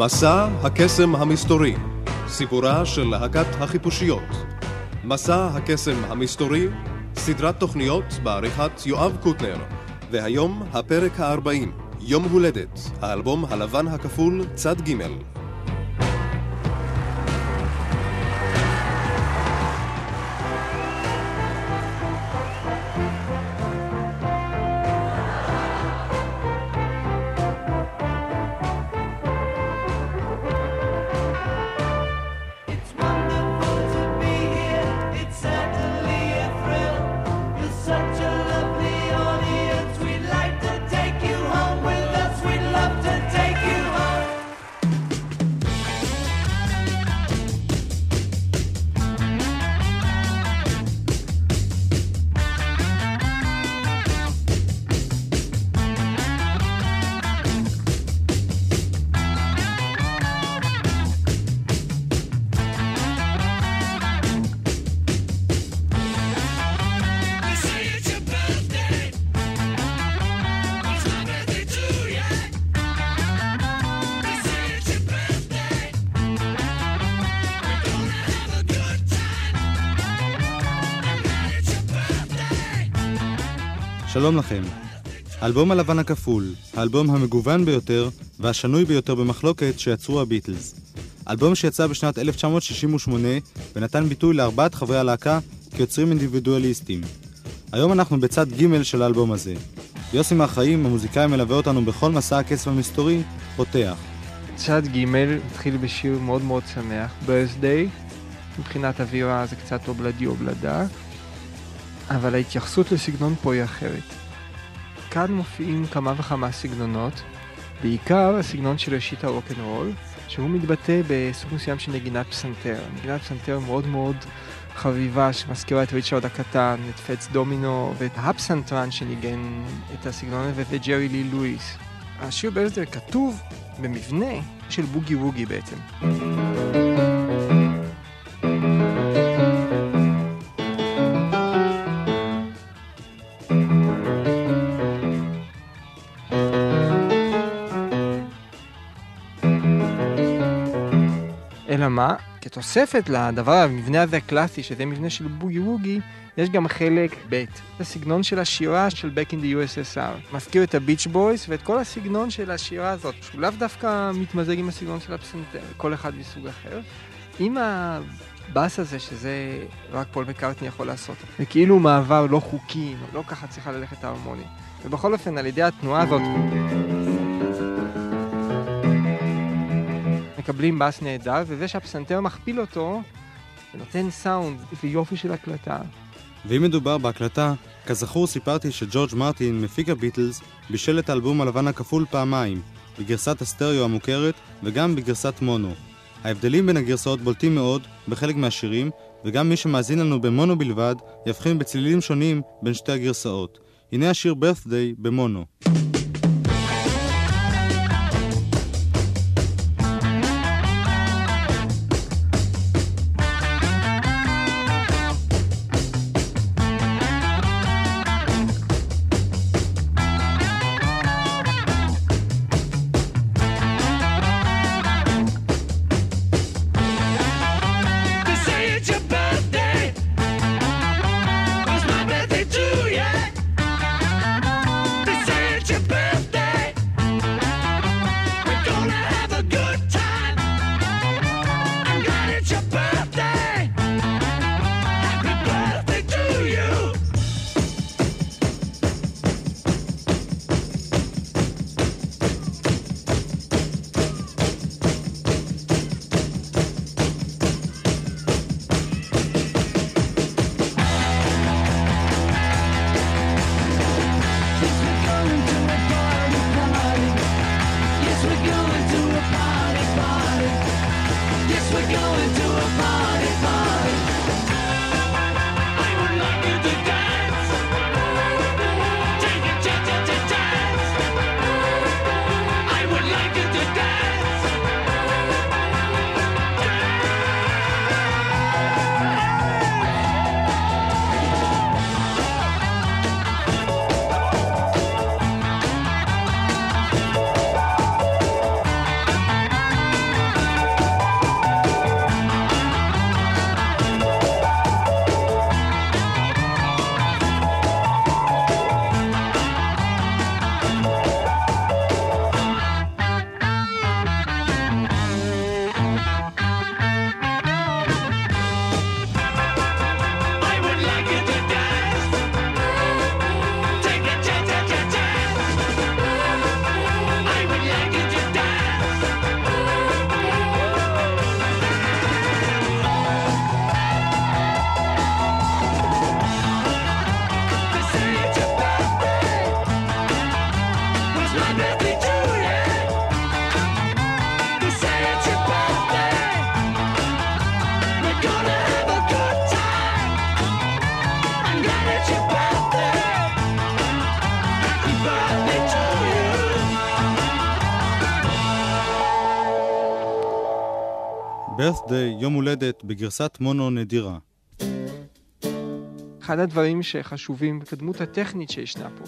מסע הקסם המסתורי, סיפורה של להקת החיפושיות. מסע הקסם המסתורי, סדרת תוכניות בעריכת יואב קוטנר, והיום הפרק ה-40, יום הולדת, האלבום הלבן הכפול, צד ג'. שלום לכם. האלבום הלבן הכפול, האלבום המגוון ביותר והשנוי ביותר במחלוקת שיצרו הביטלס. אלבום שיצא בשנת 1968 ונתן ביטוי לארבעת חברי הלהקה כיוצרים אינדיבידואליסטים. היום אנחנו בצד ג' של האלבום הזה. יוסי מהחיים, המוזיקאי מלווה אותנו בכל מסע הקסם המסתורי, פותח. צד ג' מתחיל בשיר מאוד מאוד שמח, birthday, מבחינת אווירה זה קצת אובלדי אובלדה, אבל ההתייחסות לסגנון פה היא אחרת. כאן מופיעים כמה וכמה סגנונות, בעיקר הסגנון של ראשית הרוקנרול, שהוא מתבטא בסוג מסוים של נגינת פסנתר. נגינת פסנתר מאוד מאוד חביבה שמזכירה את ריצ'רד הקטן, את פץ דומינו ואת הפסנתרן שניגן את הסגנון הזה ואת ג'רי לי לואיס. השיר ברזדר כתוב במבנה של בוגי ווגי בעצם. כתוספת לדבר, המבנה הזה הקלאסי, שזה מבנה של בוגי ווגי, יש גם חלק ב', הסגנון של השירה של Back in the USSR. מזכיר את הביץ' בויס ואת כל הסגנון של השירה הזאת, שהוא לאו דווקא מתמזג עם הסגנון של הפסנתר, כל אחד מסוג אחר. עם הבאס הזה, שזה רק פול מקארטני יכול לעשות. זה כאילו מעבר לא חוקי, לא ככה צריכה ללכת ההרמוניה. ובכל אופן, על ידי התנועה הזאת, מקבלים באס נהדר, וזה שהפסנתר מכפיל אותו, זה נותן סאונד ויופי של הקלטה. ואם מדובר בהקלטה, כזכור סיפרתי שג'ורג' מרטין, מפיק הביטלס, בישל את האלבום הלבן הכפול פעמיים, בגרסת הסטריאו המוכרת וגם בגרסת מונו. ההבדלים בין הגרסאות בולטים מאוד בחלק מהשירים, וגם מי שמאזין לנו במונו בלבד, יבחין בצלילים שונים בין שתי הגרסאות. הנה השיר birthday במונו. Birthday, יום הולדת, בגרסת מונו נדירה. אחד הדברים שחשובים בקדמות הטכנית שישנה פה.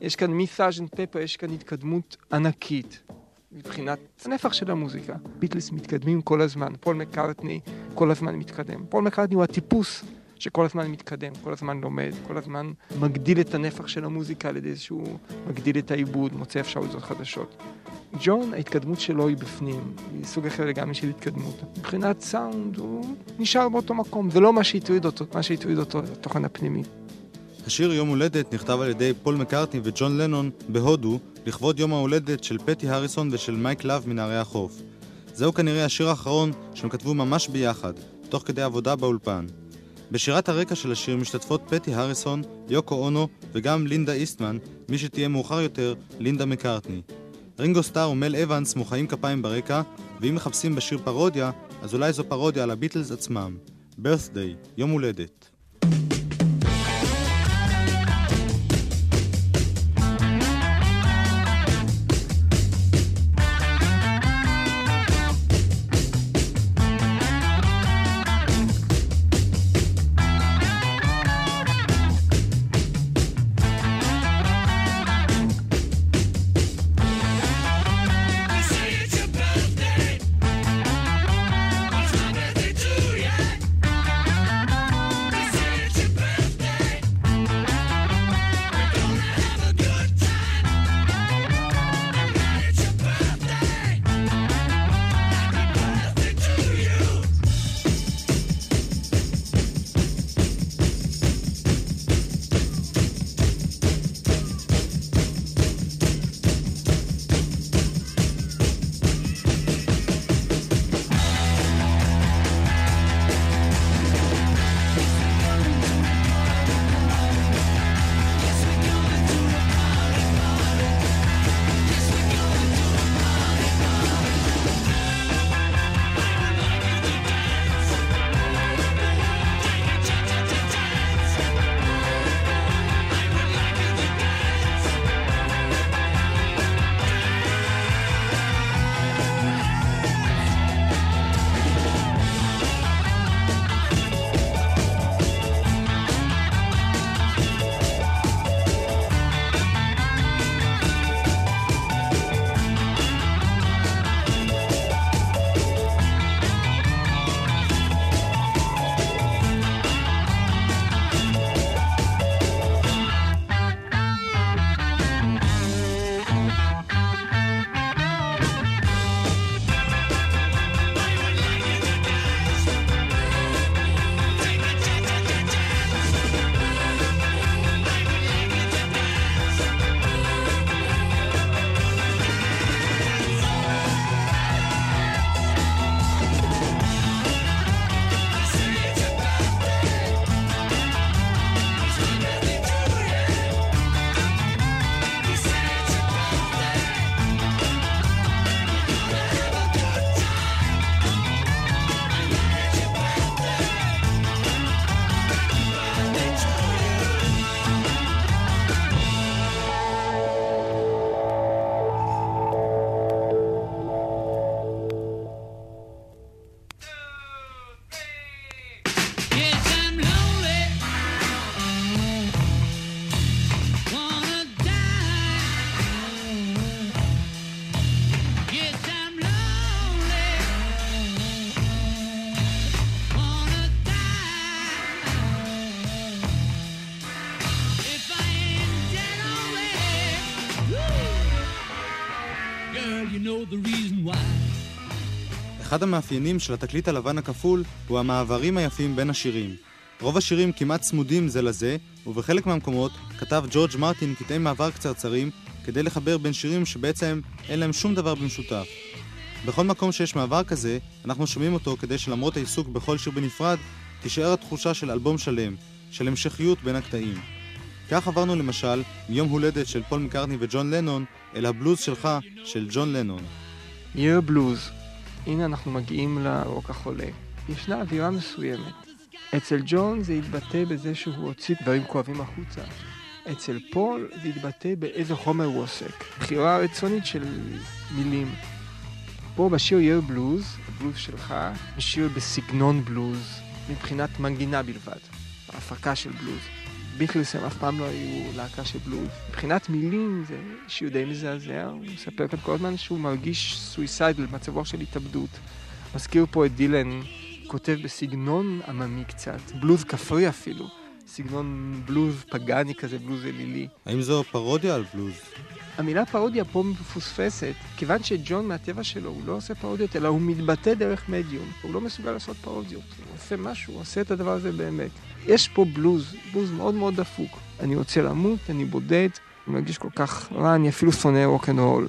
יש כאן מ Sergeant Pepper, יש כאן התקדמות ענקית מבחינת הנפח של המוזיקה. ביטלס מתקדמים כל הזמן, פול מקארטני כל הזמן מתקדם. פול מקארטני הוא הטיפוס שכל הזמן מתקדם, כל הזמן לומד, כל הזמן מגדיל את הנפח של המוזיקה על ידי שהוא מגדיל את העיבוד, מוצא אפשרויות חדשות. ג'ון, ההתקדמות שלו היא בפנים, היא סוג אחר לגמרי של התקדמות. מבחינת סאונד הוא נשאר באותו מקום, זה לא מה שהטריד אותו, מה שהטריד אותו זה התוכן הפנימי. השיר יום הולדת נכתב על ידי פול מקארטני וג'ון לנון בהודו לכבוד יום ההולדת של פטי הריסון ושל מייק לאב מנערי החוף. זהו כנראה השיר האחרון שהם כתבו ממש ביחד, תוך כדי עבודה באולפן. בשירת הרקע של השיר משתתפות פטי הריסון, יוקו אונו וגם לינדה איסטמן, מי שתהיה מאוחר יותר, לינדה מקארטני. רינגו סטאר ומל אבנס מוחאים כפיים ברקע, ואם מחפשים בשיר פרודיה, אז אולי זו פרודיה על הביטלס עצמם. birthday, יום הולדת. אחד המאפיינים של התקליט הלבן הכפול הוא המעברים היפים בין השירים. רוב השירים כמעט צמודים זה לזה, ובחלק מהמקומות כתב ג'ורג' מרטין קטעי מעבר קצרצרים כדי לחבר בין שירים שבעצם אין להם שום דבר במשותף. בכל מקום שיש מעבר כזה, אנחנו שומעים אותו כדי שלמרות העיסוק בכל שיר בנפרד, תישאר התחושה של אלבום שלם, של המשכיות בין הקטעים. כך עברנו למשל מיום הולדת של פול מקארטני וג'ון לנון אל הבלוז שלך של ג'ון לנון. ייר בלוז. הנה אנחנו מגיעים לרוק החולה. ישנה אווירה מסוימת. אצל ג'ון זה התבטא בזה שהוא הוציא דברים כואבים החוצה. אצל פול זה התבטא באיזה חומר הוא עוסק. בחירה רצונית של מילים. פה בשיר יהיה בלוז, הבלוז שלך, שיר בסגנון בלוז, מבחינת מנגינה בלבד, הפקה של בלוז. ביטלס הם אף פעם לא היו להקה של בלוז. מבחינת מילים זה שיר די מזעזע, הוא מספר כאן כל הזמן שהוא מרגיש סויסיידל, מצב רוח של התאבדות. מזכיר פה את דילן, כותב בסגנון עממי קצת, בלוז כפרי אפילו, סגנון בלוז פגאני כזה, בלוז אלילי. האם זו פרודיה על בלוז? המילה פרודיה פה מפוספסת, כיוון שג'ון מהטבע שלו הוא לא עושה פרודיות, אלא הוא מתבטא דרך מדיום. הוא לא מסוגל לעשות פרודיות. הוא עושה משהו, הוא עושה את הדבר הזה באמת. יש פה בלוז, בלוז מאוד מאוד דפוק. אני רוצה למות, אני בודד, אני מרגיש כל כך רע, אני אפילו שונא רוקנרול.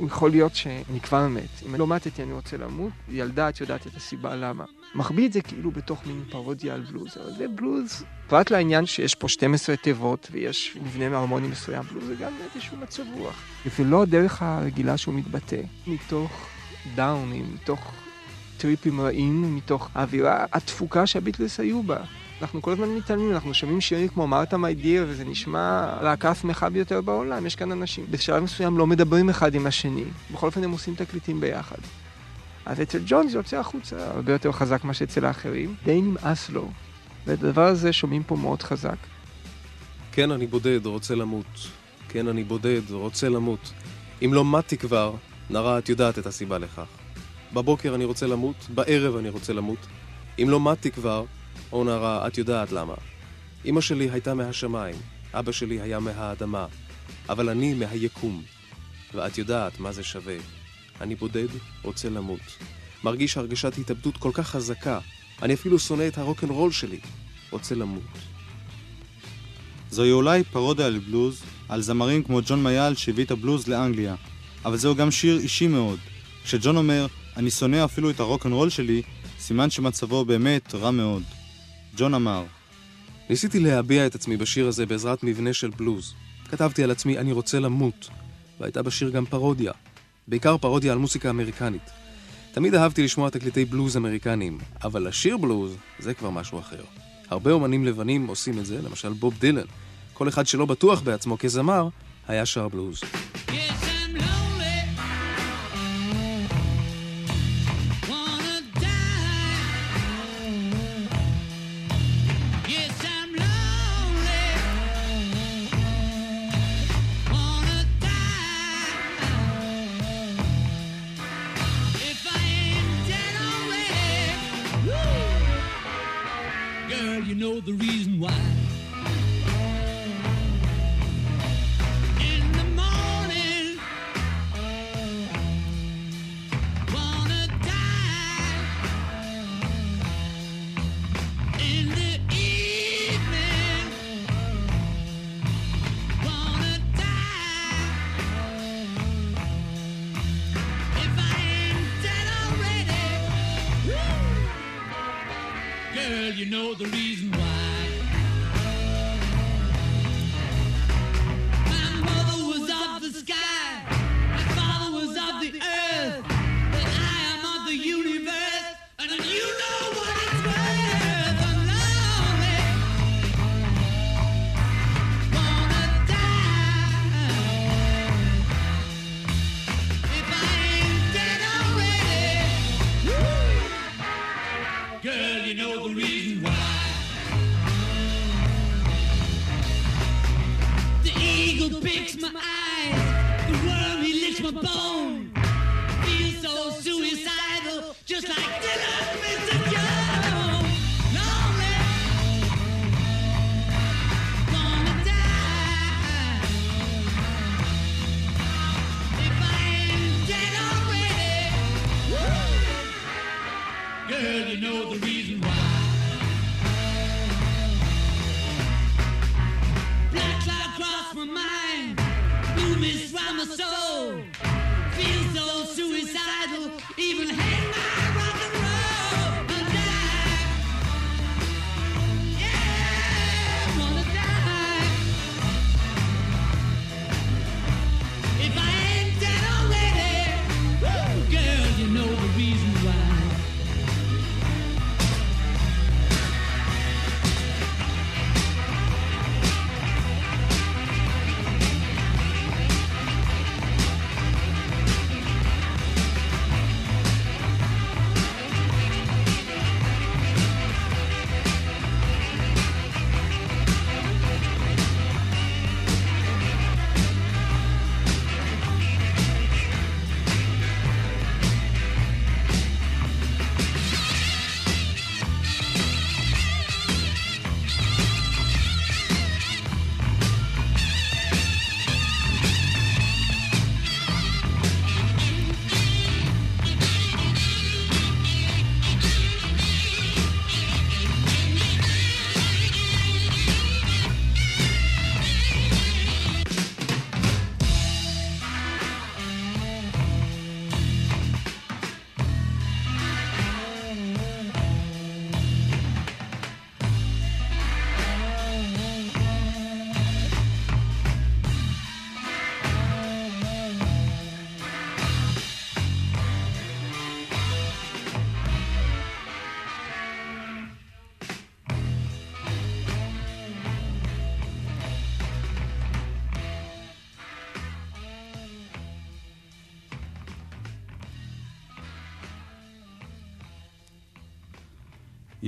יכול להיות שאני כבר מת. אם לא מתתי אני רוצה למות, ילדה את יודעת את הסיבה למה. מחביא את זה כאילו בתוך מין פרודיה על בלוז, אבל זה בלוז. פרט לעניין שיש פה 12 תיבות ויש מבנה הרמוני מסוים, בלוז זה גם איזשהו מצב רוח. ולא הדרך הרגילה שהוא מתבטא, מתוך דאונים, מתוך טריפים רעים, מתוך האווירה התפוקה שהביטלס היו בה. אנחנו כל הזמן מתעלמים, אנחנו שומעים שירים כמו מרתה מי דיר, וזה נשמע להקה השמחה ביותר בעולם. יש כאן אנשים בשלב מסוים לא מדברים אחד עם השני, בכל אופן הם עושים תקליטים ביחד. אז אצל ג'ון זה יוצא החוצה הרבה יותר חזק ממה שאצל האחרים, די נמאס לו. ואת הדבר הזה שומעים פה מאוד חזק. כן, אני בודד, רוצה למות. כן, אני בודד, רוצה למות. אם לא מתתי כבר, נראה, את יודעת את הסיבה לכך. בבוקר אני רוצה למות, בערב אני רוצה למות. אם לא מתתי כבר, או נערה, את יודעת למה. אמא שלי הייתה מהשמיים, אבא שלי היה מהאדמה, אבל אני מהיקום. ואת יודעת מה זה שווה. אני בודד, רוצה למות. מרגיש הרגשת התאבדות כל כך חזקה, אני אפילו שונא את הרוקנרול שלי. רוצה למות. זוהי אולי פרודיה על בלוז, על זמרים כמו ג'ון מייל שהביא את הבלוז לאנגליה, אבל זהו גם שיר אישי מאוד. כשג'ון אומר, אני שונא אפילו את הרוקנרול שלי, סימן שמצבו באמת רע מאוד. ג'ון אמר, ניסיתי להביע את עצמי בשיר הזה בעזרת מבנה של בלוז. כתבתי על עצמי "אני רוצה למות", והייתה בשיר גם פרודיה. בעיקר פרודיה על מוסיקה אמריקנית. תמיד אהבתי לשמוע תקליטי בלוז אמריקניים, אבל לשיר בלוז זה כבר משהו אחר. הרבה אומנים לבנים עושים את זה, למשל בוב דילן. כל אחד שלא בטוח בעצמו כזמר, היה שר בלוז. Eagle picks my eyes,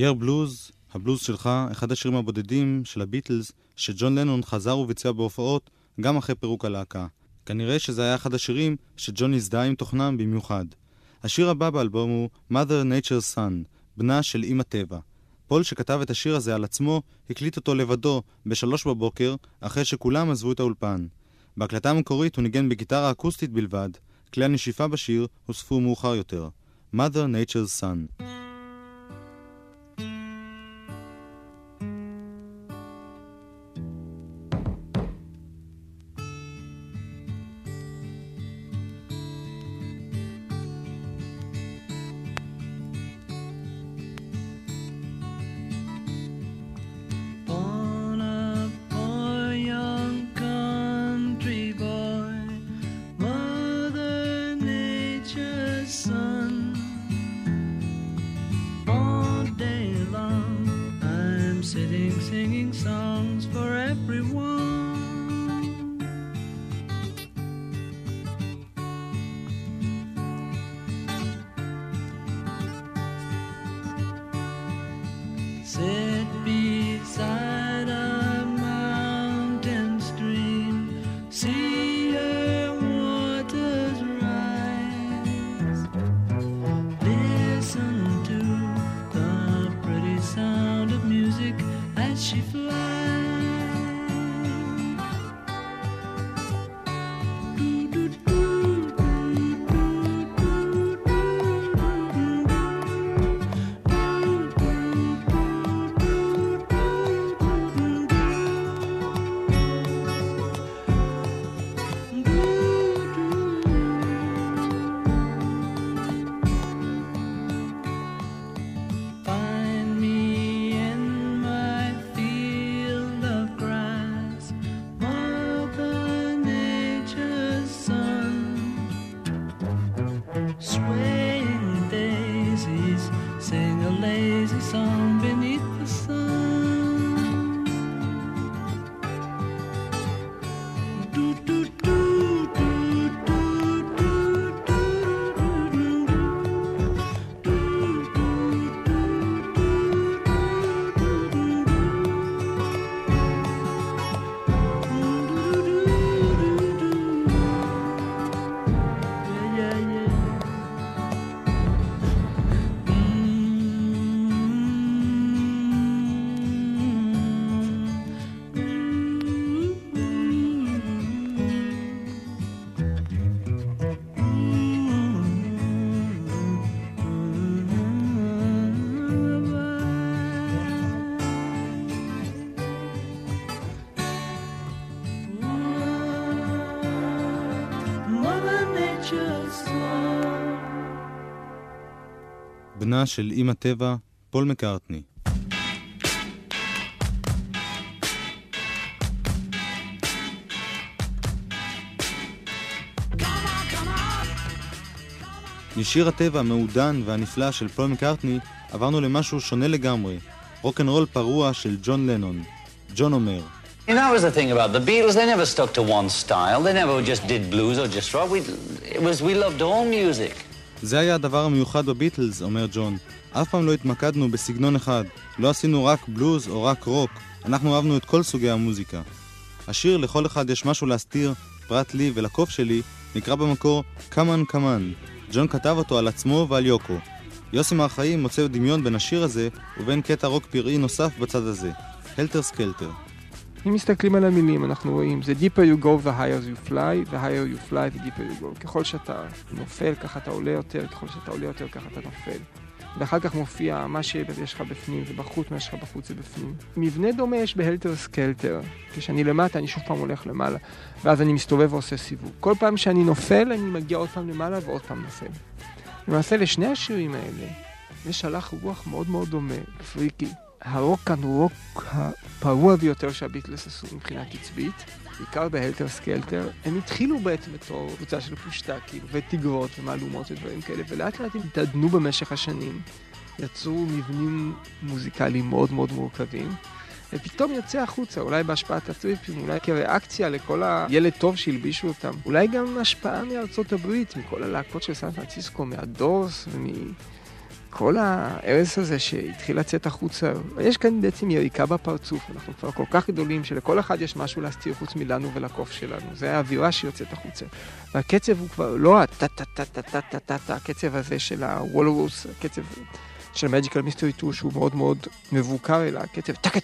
Yer Blues, הבלוז שלך, אחד השירים הבודדים של הביטלס, שג'ון לנון חזר וביצע בהופעות גם אחרי פירוק הלהקה. כנראה שזה היה אחד השירים שג'ון הזדהה עם תוכנם במיוחד. השיר הבא באלבום הוא Mother Nature's Son, בנה של אמא טבע. פול שכתב את השיר הזה על עצמו, הקליט אותו לבדו בשלוש בבוקר, אחרי שכולם עזבו את האולפן. בהקלטה המקורית הוא ניגן בגיטרה אקוסטית בלבד, כלי הנשיפה בשיר הוספו מאוחר יותר. Mother Nature's Son. בנה של אמא טבע, פול מקארטני. משיר הטבע המעודן והנפלא של פול מקארטני עברנו למשהו שונה לגמרי, רוקנרול פרוע של ג'ון לנון. ג'ון אומר, And that was the thing about the Beatles. They never stuck to one style. They never just did blues or just rock. We, it was, we loved all music. זה היה הדבר המיוחד בביטלס, אומר ג'ון. אף פעם לא התמקדנו בסגנון אחד. לא עשינו רק בלוז או רק רוק. אנחנו אהבנו את כל סוגי המוזיקה. השיר "לכל אחד יש משהו להסתיר", פרט לי ולקוף שלי, נקרא במקור "Come On Come On". ג'ון כתב אותו על עצמו ועל יוקו. יוסי מר-חיים מוצא דמיון בין השיר הזה ובין קטע רוק פראי נוסף בצד הזה. Helter Skelter. אם מסתכלים על המילים, אנחנו רואים, זה deeper you go, the higher you fly, the higher you fly, the deeper you go. ככל שאתה נופל, ככה אתה עולה יותר, ככל שאתה עולה יותר, ככה אתה נופל. ואחר כך מופיע מה שיש לך בפנים ובחוץ, מה שיש לך בחוץ ובפנים. מבנה דומה יש ב Helter Skelter. כשאני למטה, אני שוב פעם הולך למעלה, ואז אני מסתובב ועושה סיבוב. כל פעם שאני נופל, אני מגיע עוד פעם למעלה ועוד פעם נופל. למעשה, לשני השירים האלה, יש הלך רוח מאוד מאוד דומה, freaky. הרוק הוא רוק הפרוע ביותר שהביטלס עשו מבחינה קצבית, בעיקר ב Helter Skelter. הם התחילו בעצם בתור קבוצה של פושטקים ותגרות ומהלומות ודברים כאלה, ולאט לאט הם התעדנו במשך השנים. יצרו מבנים מוזיקליים מאוד מאוד מורכבים, ופתאום יוצא החוצה, אולי בהשפעת הטריפים, אולי כריאקציה לכל הילד טוב שהלבישו אותם. אולי גם השפעה מארצות הברית, מכל הלהקות של סן פרנסיסקו, מהדורס ומ... כל ההרס הזה שהתחיל לצאת החוצה, יש כאן בעצם יריקה בפרצוף, אנחנו כבר כל כך גדולים שלכל אחד יש משהו להסתיר חוץ מלנו ולקוף שלנו, זה האווירה שיוצאת החוצה. והקצב הוא כבר לא הטה-טה-טה-טה-טה-טה, הקצב הזה של הוולרוס, הקצב של מג'יקל מיסטרי 2 שהוא מאוד מאוד מבוקר, אלא הקצב טקה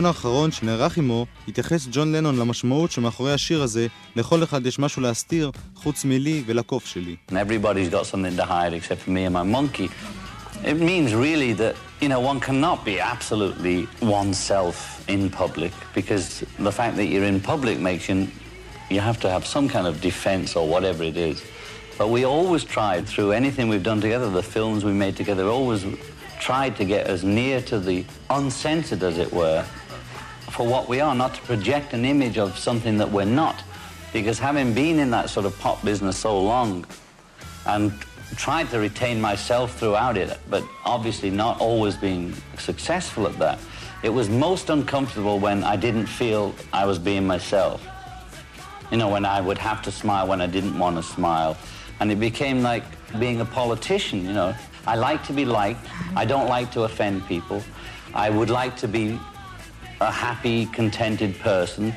בריאיון האחרון שנערך עמו, התייחס ג'ון לנון למשמעות שמאחורי השיר הזה, לכל אחד יש משהו להסתיר, חוץ מלי ולקוף שלי. And everybody's got something to hide except for me and my monkey. It means really that, you know, one cannot be absolutely oneself in public because the fact that you're in public makes you, you have to have some kind of defense or whatever it is. But we always tried through anything we've done together, the films we made together, always tried to get as near to the uncensored as it were for what we are, not to project an image of something that we're not. Because having been in that sort of pop business so long and tried to retain myself throughout it, but obviously not always being successful at that, it was most uncomfortable when I didn't feel I was being myself. You know, when I would have to smile when I didn't want to smile. And it became like being a politician, you know. I like to be liked. I don't like to offend people. I would like to be a happy, contented person.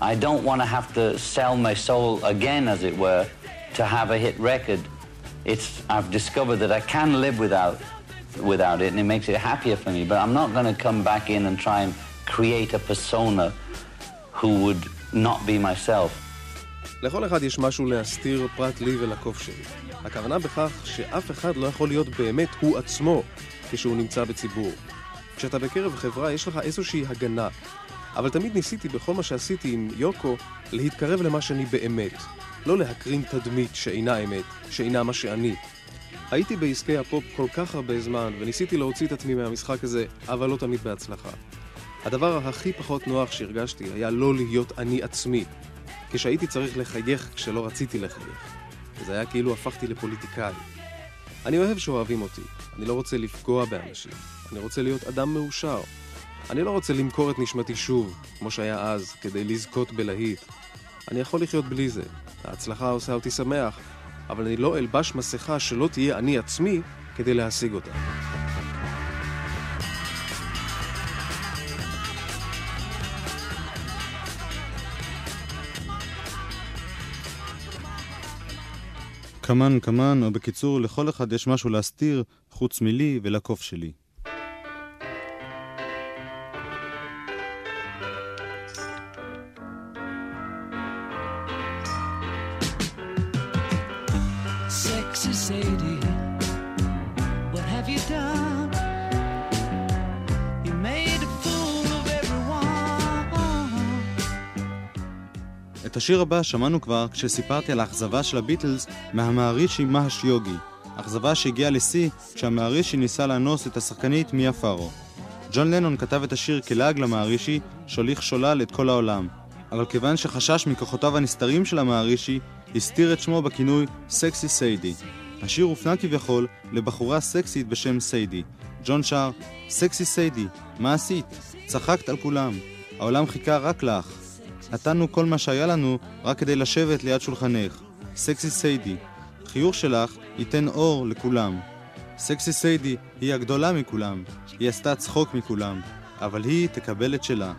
I don't want to have to sell my soul again, as it were, to have a hit record. It's, I've discovered that I can live without, without it, and it makes it happier for me. But I'm not going to come back in and try and create a persona who would not be myself. לכל אחד יש משהו להסתיר פרט לי ולקוף שלי. הכוונה בכך שאף אחד לא יכול להיות באמת הוא עצמו כשהוא נמצא בציבור. כשאתה בקרב חברה יש לך איזושהי הגנה, אבל תמיד ניסיתי בכל מה שעשיתי עם יוקו להתקרב למה שאני באמת. לא להקרין תדמית שאינה אמת, שאינה מה שאני. הייתי בעסקי הפופ כל כך הרבה זמן, וניסיתי להוציא את עצמי מהמשחק הזה, אבל לא תמיד בהצלחה. הדבר הכי פחות נוח שהרגשתי היה לא להיות אני עצמי, כשהייתי צריך לחייך כשלא רציתי לחייך. וזה היה כאילו הפכתי לפוליטיקאי. אני אוהב שאוהבים אותי, אני לא רוצה לפגוע באנשים, אני רוצה להיות אדם מאושר. אני לא רוצה למכור את נשמתי שוב, כמו שהיה אז, כדי לזכות בלהיט. אני יכול לחיות בלי זה. ההצלחה עושה אותי שמח, אבל אני לא אלבש מסכה שלא תהיה אני עצמי כדי להשיג אותה. כמן כמן, או בקיצור, לכל אחד יש משהו להסתיר, חוץ מלי ולקוף שלי. השיר הבא שמענו כבר כשסיפרתי על האכזבה של הביטלס מהמערישי מהש יוגי. אכזבה שהגיעה לשיא כשהמערישי ניסה לאנוס את השחקנית מיה פארו. ג'ון לנון כתב את השיר כלעג למערישי, שהוליך שולל את כל העולם. אבל כיוון שחשש מכוחותיו הנסתרים של המערישי, הסתיר את שמו בכינוי סקסי סיידי. השיר הופנה כביכול לבחורה סקסית בשם סיידי. ג'ון שר, סקסי סיידי, מה עשית? צחקת על כולם. העולם חיכה רק לך. נתנו כל מה שהיה לנו רק כדי לשבת ליד שולחנך. סקסי סיידי, חיוך שלך ייתן אור לכולם. סקסי סיידי היא הגדולה מכולם. היא עשתה צחוק מכולם. אבל היא תקבל את שלה.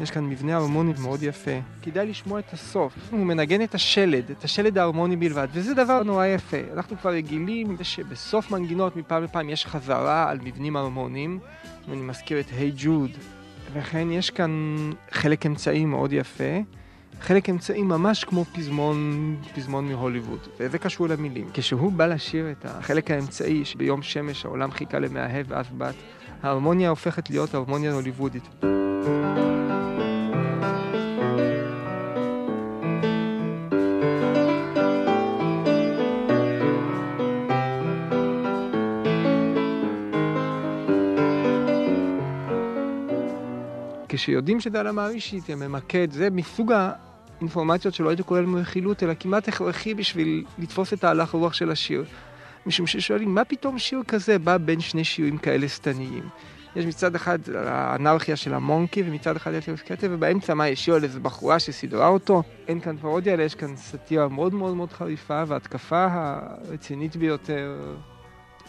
יש כאן מבנה הרמוני מאוד יפה. כדאי לשמוע את הסוף. הוא מנגן את השלד, את השלד ההרמוני בלבד, וזה דבר נורא יפה. אנחנו כבר רגילים שבסוף מנגינות מפעם לפעם יש חזרה על מבנים הרמוניים, ואני מזכיר את היי hey ג'וד. לכן יש כאן חלק אמצעי מאוד יפה. חלק אמצעי ממש כמו פזמון, פזמון מהוליווד, וזה קשור למילים. כשהוא בא לשיר את החלק האמצעי שביום שמש העולם חיכה למאהב ואז בת, ההרמוניה הופכת להיות הרמוניה הוליוודית. כשיודעים שזה על המערישי, אתה ממקד, זה מסוג האינפורמציות שלא הייתי קורא להם רכילות, אלא כמעט הכרחי בשביל לתפוס את ההלך רוח של השיר. משום ששואלים, מה פתאום שיר כזה בא בין שני שירים כאלה שטניים? יש מצד אחד האנרכיה של המונקי, ומצד אחד יש קטע, ובאמצע מה, יש על איזו בחורה שסידרה אותו? אין כאן פרודיה, אלא יש כאן סאטירה מאוד מאוד מאוד חריפה, והתקפה הרצינית ביותר,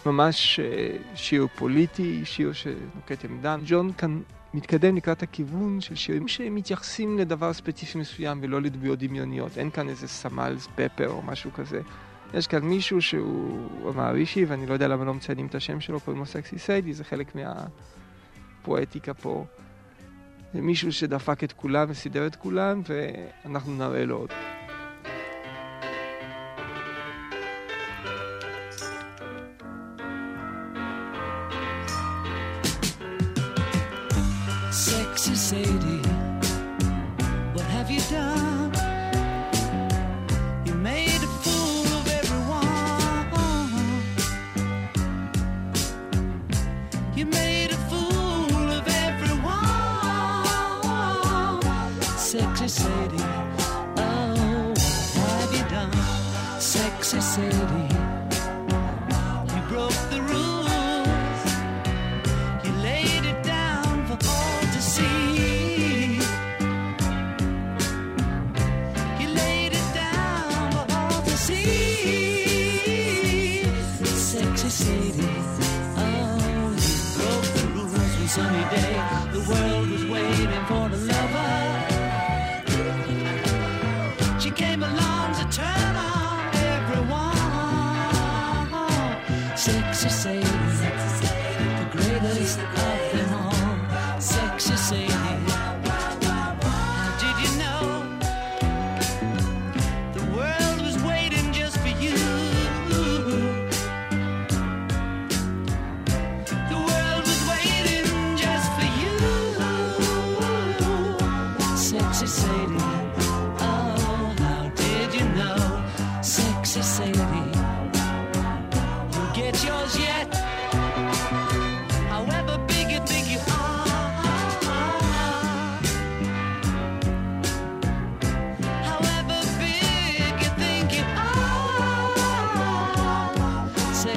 ממש אה, שיר פוליטי, שיר שנוקט עמדה. ג'ון כאן מתקדם לקראת הכיוון של שירים שמתייחסים לדבר ספציפי מסוים ולא לדמויות דמיוניות. אין כאן איזה סמלס פפר או משהו כזה. יש כאן מישהו שהוא המערישי, ואני לא יודע למה לא מציינים את השם שלו, קוראים לו סקסי סיידי, זה חלק מהפואטיקה פה. זה מישהו שדפק את כולם וסידר את כולם, ואנחנו נראה לו עוד.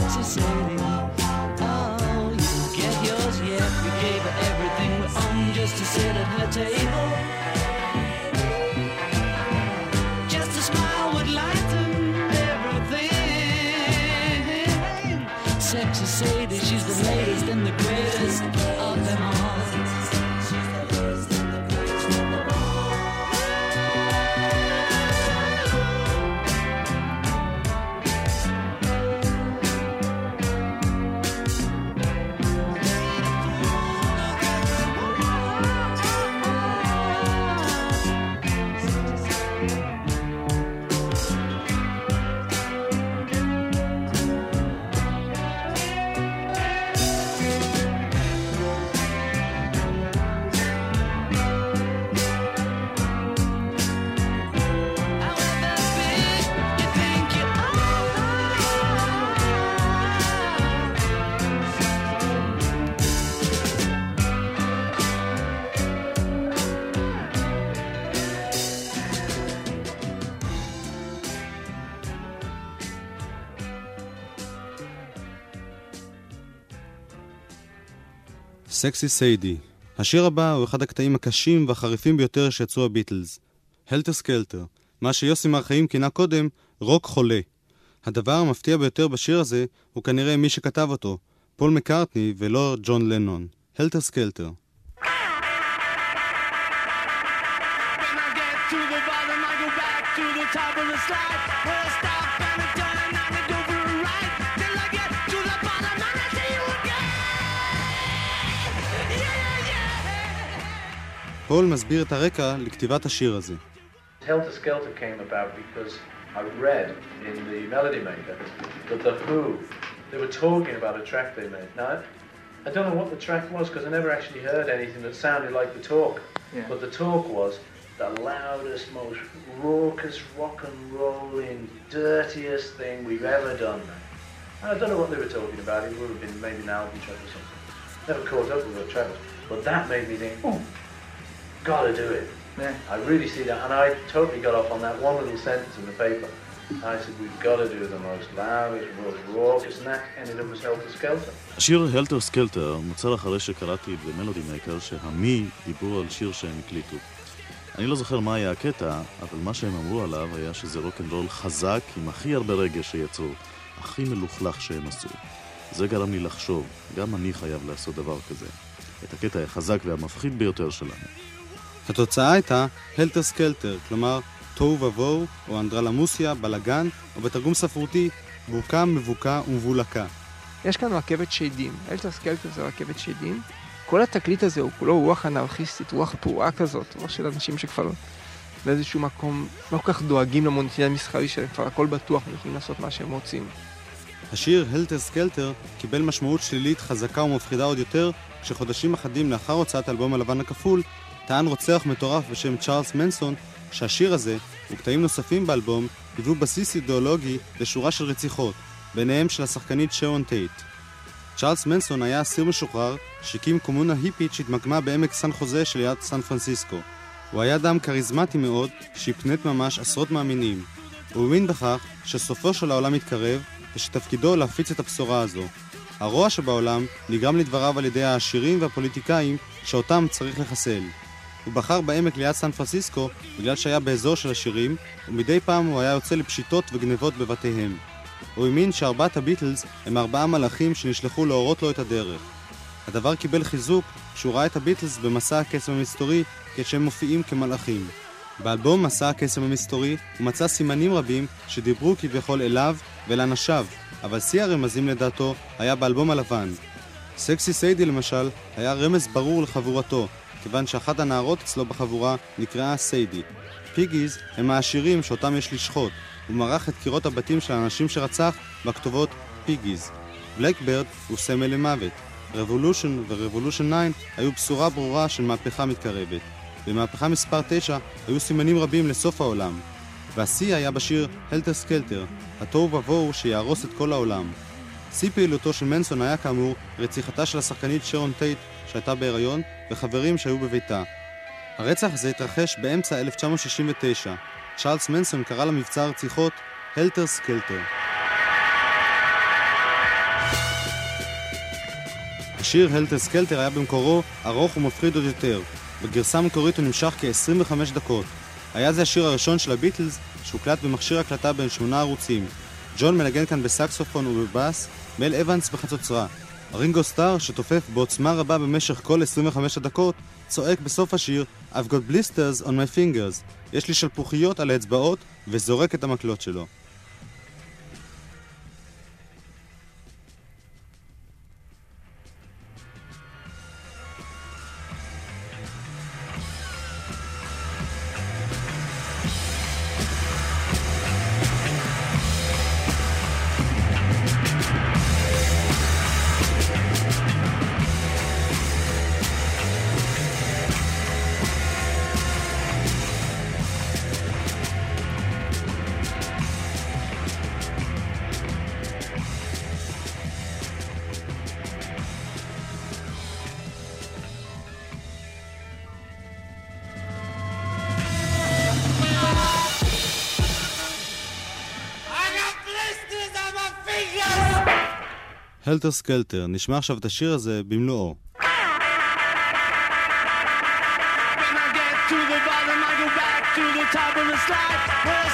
Sadie. Oh, you get yours yet? We gave her everything we own just to sit at her table. Sexy Sadie. השיר הבא הוא אחד הקטעים הקשים והחריפים ביותר שיצרו הביטלס. Helter Skelter, מה שיוסי מר חיים כינה קודם רוק חולה. הדבר המפתיע ביותר בשיר הזה הוא כנראה מי שכתב אותו, פול מקארטני ולא ג'ון לנון. Helter Skelter. When פול מסביר את הרקע לכתיבת השיר הזה. Helter Skelter came about because I read in the Melody Maker that The Who, they were talking about a track they made. Now, I don't know what the track was because I never actually heard anything that sounded like the talk. Yeah. But the talk was the loudest, most raucous, rock and rolling, dirtiest thing we've ever done. And I don't know what they were talking about. It would have been maybe an album track or something. Never caught up with the Travis. But that made me think, oh, gotta do it. Yeah. I really see that, and I totally got off on that one little sentence in the paper. I said, we've got to do the most loudest, most raucous, and that ended up as Helter Skelter. השיר Helter Skelter נוצר אחרי שקראתי במלודי מייקר שהמי דיברו על שיר שהם הקליטו. אני לא זוכר מה היה הקטע, אבל מה שהם אמרו עליו היה שזה רוקנרול חזק עם הכי הרבה רגש שיצרו, הכי מלוכלך שהם עשו. זה גרם לי לחשוב, גם אני חייב לעשות דבר כזה. את הקטע החזק והמפחיד ביותר שלנו. התוצאה הייתה Helter Skelter, כלומר תוהו ובוהו, או אנדרלמוסיה, בלאגן, או בתרגום ספרותי, בוקה, מבוקה ומבולקה. יש כאן רכבת שדים. Helter Skelter זה רכבת שדים. כל התקליט הזה הוא כולו רוח אנרכיסטית, רוח פרועה כזאת, רוח של אנשים שכבר באיזשהו מקום לא כל כך דואגים למוניטין המסחרי שלהם, כבר הכל בטוח, הם יכולים לעשות מה שהם רוצים. השיר Helter Skelter קיבל משמעות שלילית חזקה ומפחידה עוד יותר, כשחודשים אחדים לאחר הוצאת האלבום הלבן הכפול, טען רוצח מטורף בשם צ'ארלס מנסון שהשיר הזה, וקטעים נוספים באלבום, היוו בסיס אידיאולוגי לשורה של רציחות, ביניהם של השחקנית שרון טייט. צ'ארלס מנסון היה אסיר משוחרר שהקים קומונה היפית שהתמקמה בעמק סן חוזה שליד סן פרנסיסקו. הוא היה אדם כריזמטי מאוד, שהפנט ממש עשרות מאמינים. הוא האמין בכך שסופו של העולם מתקרב, ושתפקידו להפיץ את הבשורה הזו. הרוע שבעולם נגרם לדבריו על ידי העשירים והפוליטיקאים שאותם צריך לחסל. הוא בחר בעמק ליד סן פרנסיסקו בגלל שהיה באזור של עשירים, ומדי פעם הוא היה יוצא לפשיטות וגנבות בבתיהם. הוא האמין שארבעת הביטלס הם ארבעה מלאכים שנשלחו להורות לו את הדרך. הדבר קיבל חיזוק כשהוא ראה את הביטלס במסע הקסם המסתורי כשהם מופיעים כמלאכים. באלבום מסע הקסם המסתורי הוא מצא סימנים רבים שדיברו כביכול אליו ואל אנשיו, אבל שיא הרמזים לדעתו היה באלבום הלבן. סקסי סיידי למשל היה רמז ברור לחבורתו, כיוון שאחת הנערות אצלו בחבורה נקראה סיידי. פיגיז הם העשירים שאותם יש לשחוט, הוא מרח את קירות הבתים של האנשים שרצח בכתובות Piggies. Blackbird הוא סמל למוות. Revolution ו Revolution 9 היו בשורה ברורה של מהפכה מתקרבת. במהפכה מספר 9 היו סימנים רבים לסוף העולם. והשיא היה בשיר Helter Skelter, התוהו ובוהו שיהרוס את כל העולם. שיא פעילותו של מנסון היה כאמור רציחתה של השחקנית שרון טייט שהייתה בהיריון וחברים שהיו בביתה. הרצח הזה התרחש באמצע 1969. צ'ארלס מנסון קרא למבצע הרציחות Helter Skelter. השיר Helter Skelter היה במקורו ארוך ומפחיד עוד יותר. בגרסה המקורית הוא נמשך כ-25 דקות. היה זה השיר הראשון של הביטלס שהוקלט במכשיר הקלטה בן שמונה ערוצים. ג'ון מנגן כאן בסקסופון ובבאס, מל אבנס בחצוצרה. רינגו סטאר, שתופף בעוצמה רבה במשך כל 25 הדקות, צועק בסוף השיר I've got blisters on my fingers. יש לי שלפוחיות על האצבעות, וזורק את המקלות שלו. הלטר סקלטר. נשמע עכשיו את השיר הזה במלואו. When I get to the bottom, I go back to the top of the slide.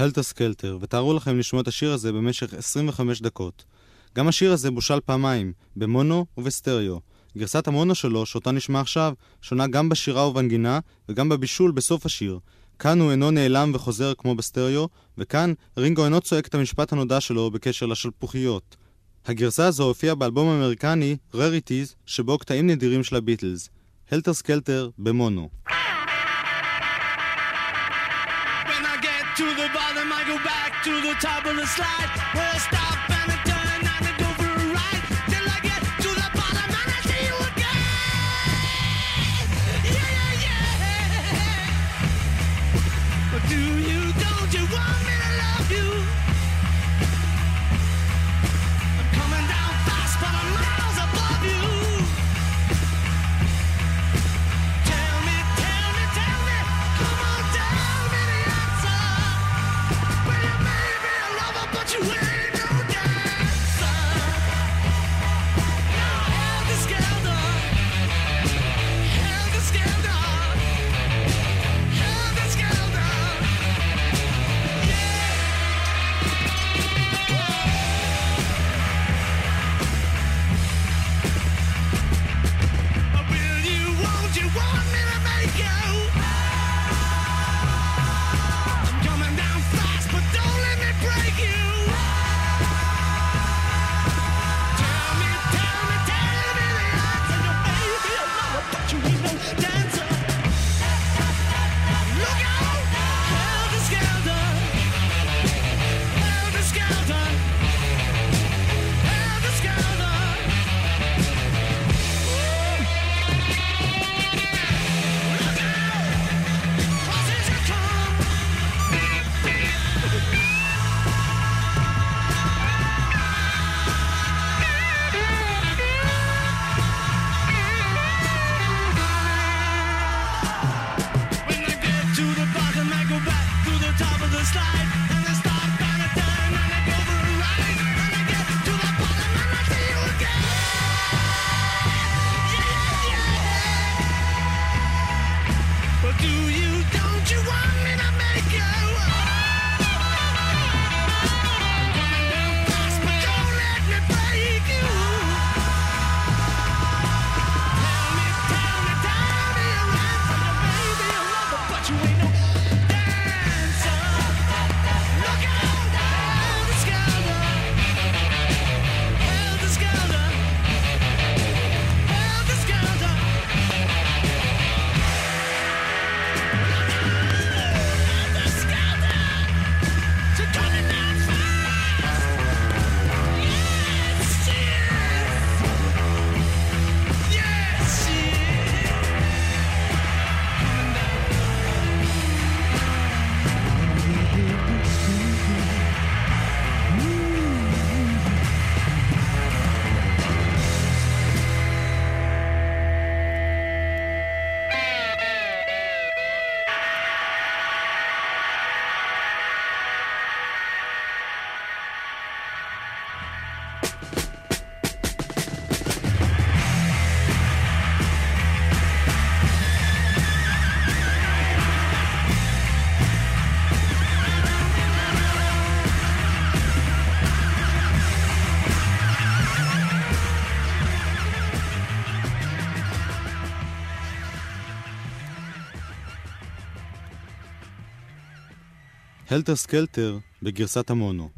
Helter Skelter, ותארו לכם לשמוע את השיר הזה במשך 25 דקות. גם השיר הזה בושל פעמיים, במונו ובסטריאו. גרסת המונו שלו, שאותה נשמע עכשיו, שונה גם בשירה ובנגינה, וגם בבישול בסוף השיר. כאן הוא אינו נעלם וחוזר כמו בסטריאו, וכאן רינגו אינו צועק את המשפט הנודע שלו בקשר לשלפוחיות. הגרסה הזו הופיעה באלבום האמריקני, Rarities, שבו קטעים נדירים של הביטלס. Helter Skelter במונו. I go back to the top of the slide. Do you, don't you want me Helter Skelter בגרסת המונו.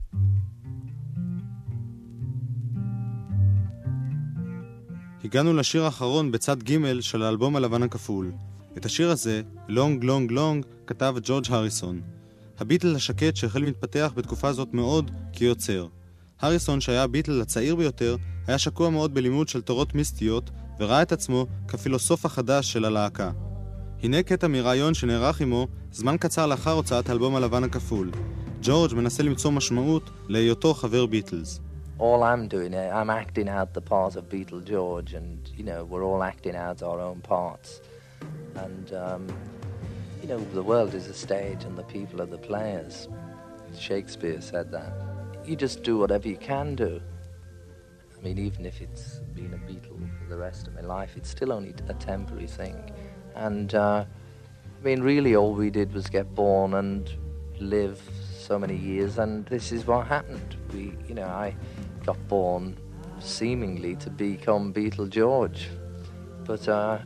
הגענו לשיר האחרון בצד ג' של האלבום הלבן הכפול. את השיר הזה, Long Long Long, כתב ג'ורג' הריסון. הביטל השקט שהחל להתפתח בתקופה זאת מאוד כיוצר. הריסון, שהיה הביטל הצעיר ביותר, היה שקוע מאוד בלימוד של תורות מיסטיות, וראה את עצמו כפילוסוף החדש של הלהקה. הנה קטע מראיון שנערך עמו זמן קצר לאחר הוצאת האלבום הלבן הכפול. ג'ורג' מנסה למצוא משמעות להיותו חבר ביטלס. all I'm doing, uh, I'm acting out the part of Beetle George, and you know, we're all acting out our own parts. And um, you know, the world is a stage, and the people are the players. Shakespeare said that. You just do whatever you can do. I mean, even if it's been a Beatle for the rest of my life, it's still only a temporary thing. And uh, I mean, really, all we did was get born and live so many years, and this is what happened. We, you know, I got born seemingly to become Beetle George, but uh,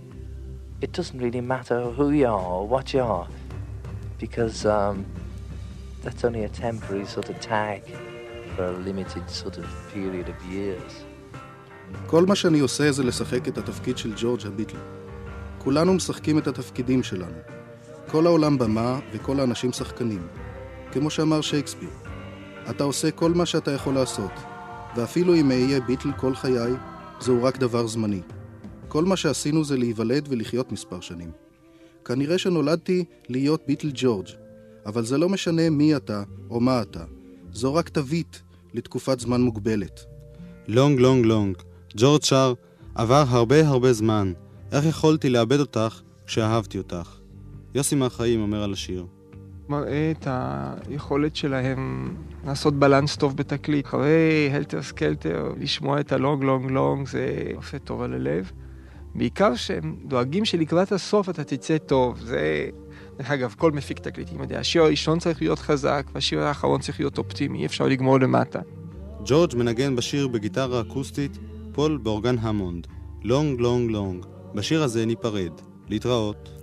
it doesn't really matter who you are or what you are, because um, that's only a temporary sort of tag for a limited sort of period of years. כל מה שאני עושה זה לשחק את התפקיד של ג'ורג' הביטל. כולנו משחקים את התפקידים שלנו. כל העולם במה וכל האנשים שחקנים. כמו שאמר שייקספיר, אתה עושה כל מה שאתה יכול לעשות, ואפילו אם אהיה ביטל כל חיי, זהו רק דבר זמני. כל מה שעשינו זה להיוולד ולחיות מספר שנים. כנראה שנולדתי להיות ביטל ג'ורג', אבל זה לא משנה מי אתה או מה אתה. זו רק תווית לתקופת זמן מוגבלת. Long Long Long. ג'ורג' שר, עבר הרבה הרבה זמן. איך יכולתי לאבד אותך כשאהבתי אותך? יוסי מהחיים אומר על השיר. מראה את היכולת שלהם לעשות balance טוב בתקליט. אחרי Helter Skelter, לשמוע את ה Long Long Long זה עושה טוב על הלב. בעיקר שהם דואגים שלקראת הסוף אתה תצא טוב. זה, דרך אגב, כל מפיק תקליטים יודע, השיר הראשון צריך להיות חזק, והשיר האחרון צריך להיות אופטימי, אי אפשר לגמור למטה. ג'ורג' מנגן בשיר בגיטרה אקוסטית, פול באורגן המונד. Long Long Long. בשיר הזה ניפרד. להתראות.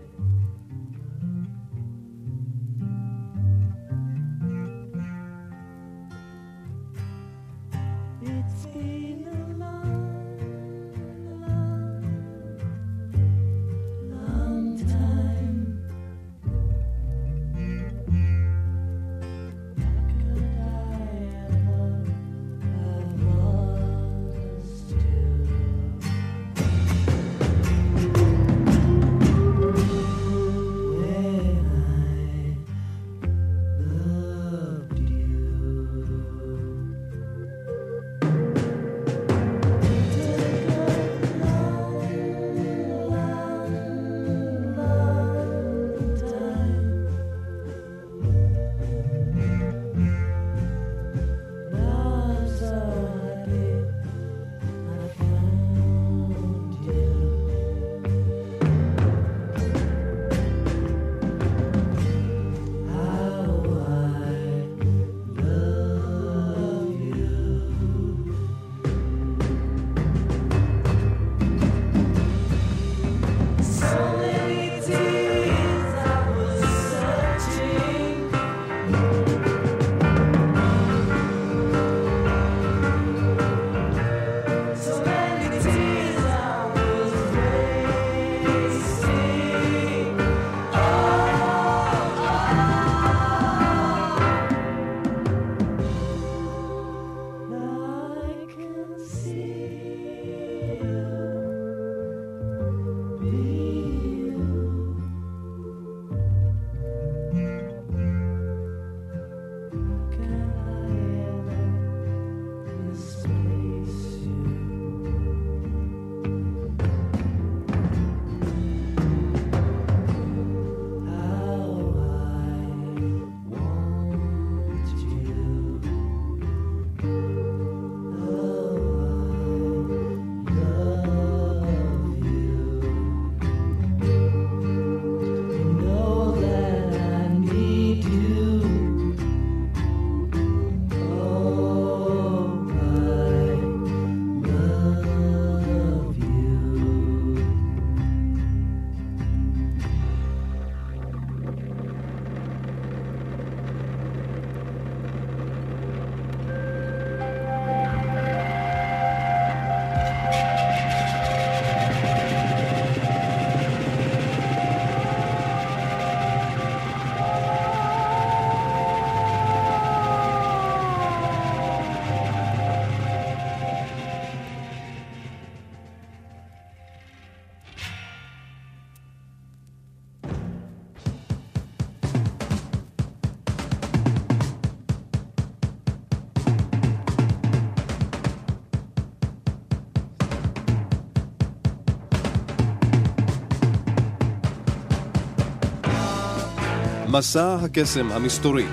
מסע הקסם המסתורי,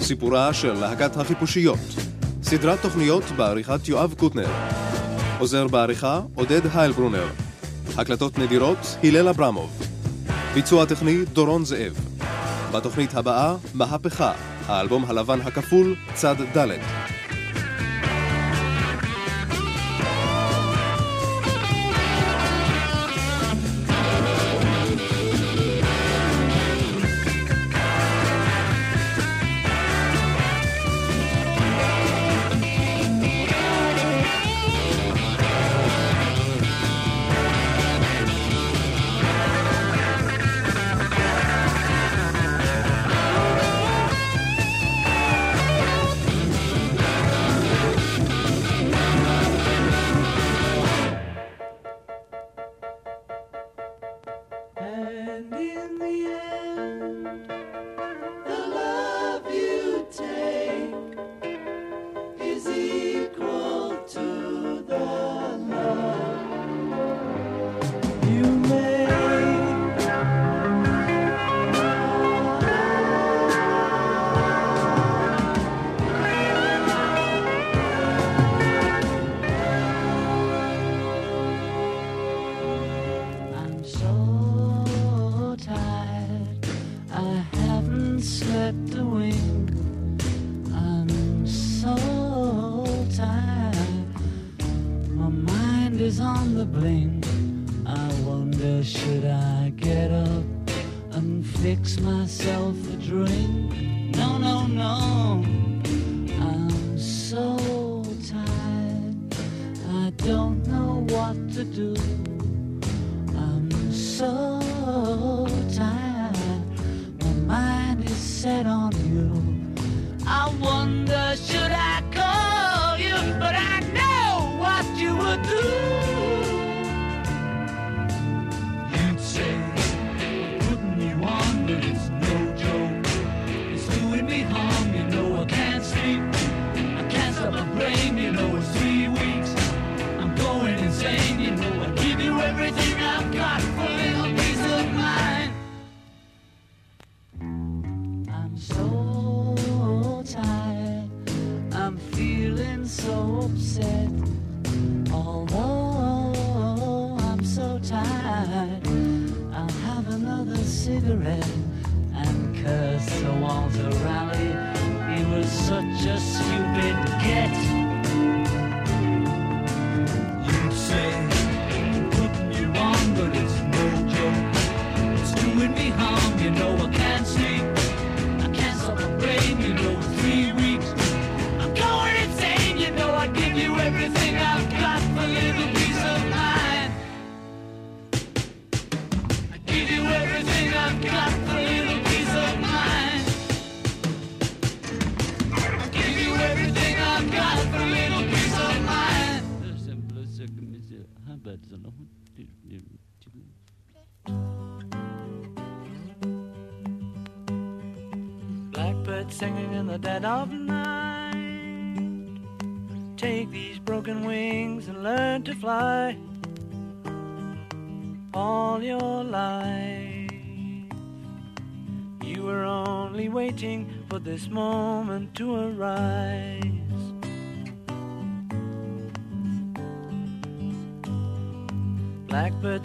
סיפורה של להקת החיפושיות, סדרת תוכניות בעריכת יואב קוטנר, עוזר בעריכה עודד היילברונר, הקלטות נדירות הלל אברמוב, ביצוע טכני דורון זאב. בתוכנית הבאה, מהפכה, האלבום הלבן הכפול, צד ד'.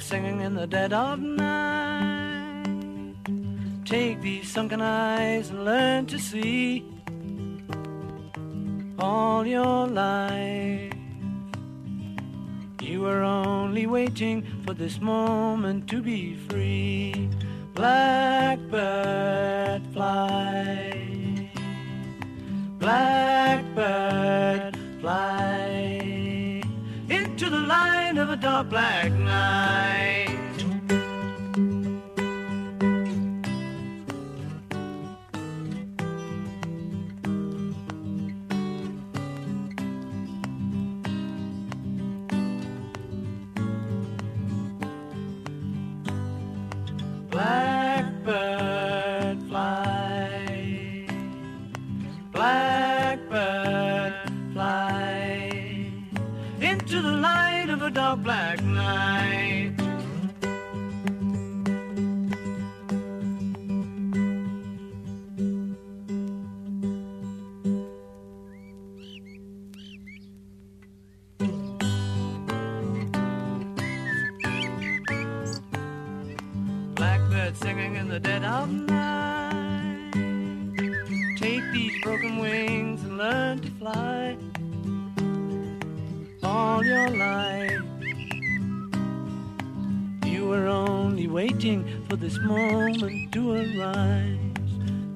singing in the dead of night. Take these sunken eyes and learn to see all your life. You were only waiting for this moment to be free. Blackbird fly, blackbird fly to the line of a dark black night. black waiting for this moment to arise.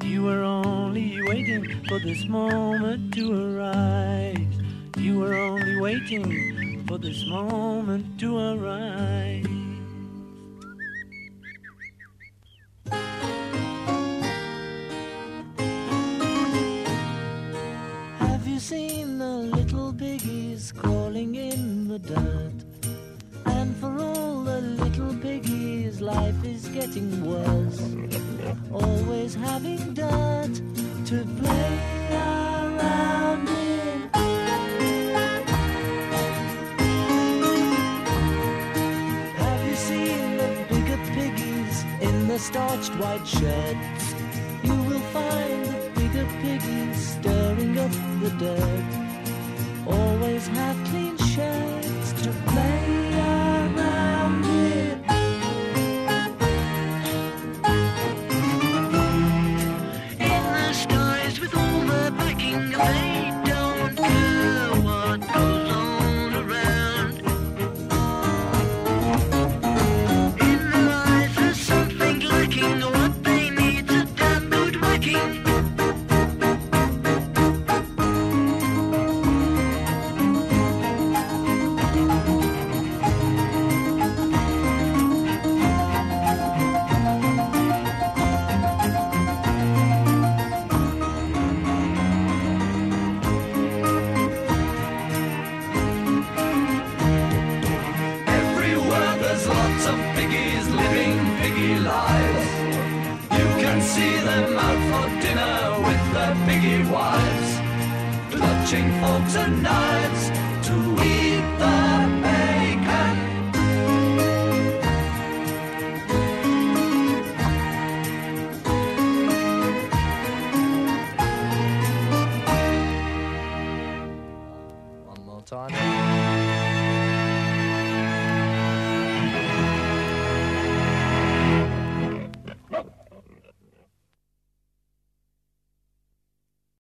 You were only waiting for this moment to arise. You were only waiting for this moment to arise. Have you seen the little biggies crawling in the dirt? And for all the getting worse. Always having dirt to play around in. Have you seen the bigger piggies in the starched white shirts? You will find the bigger piggies stirring up the dirt. Always have clean shirts.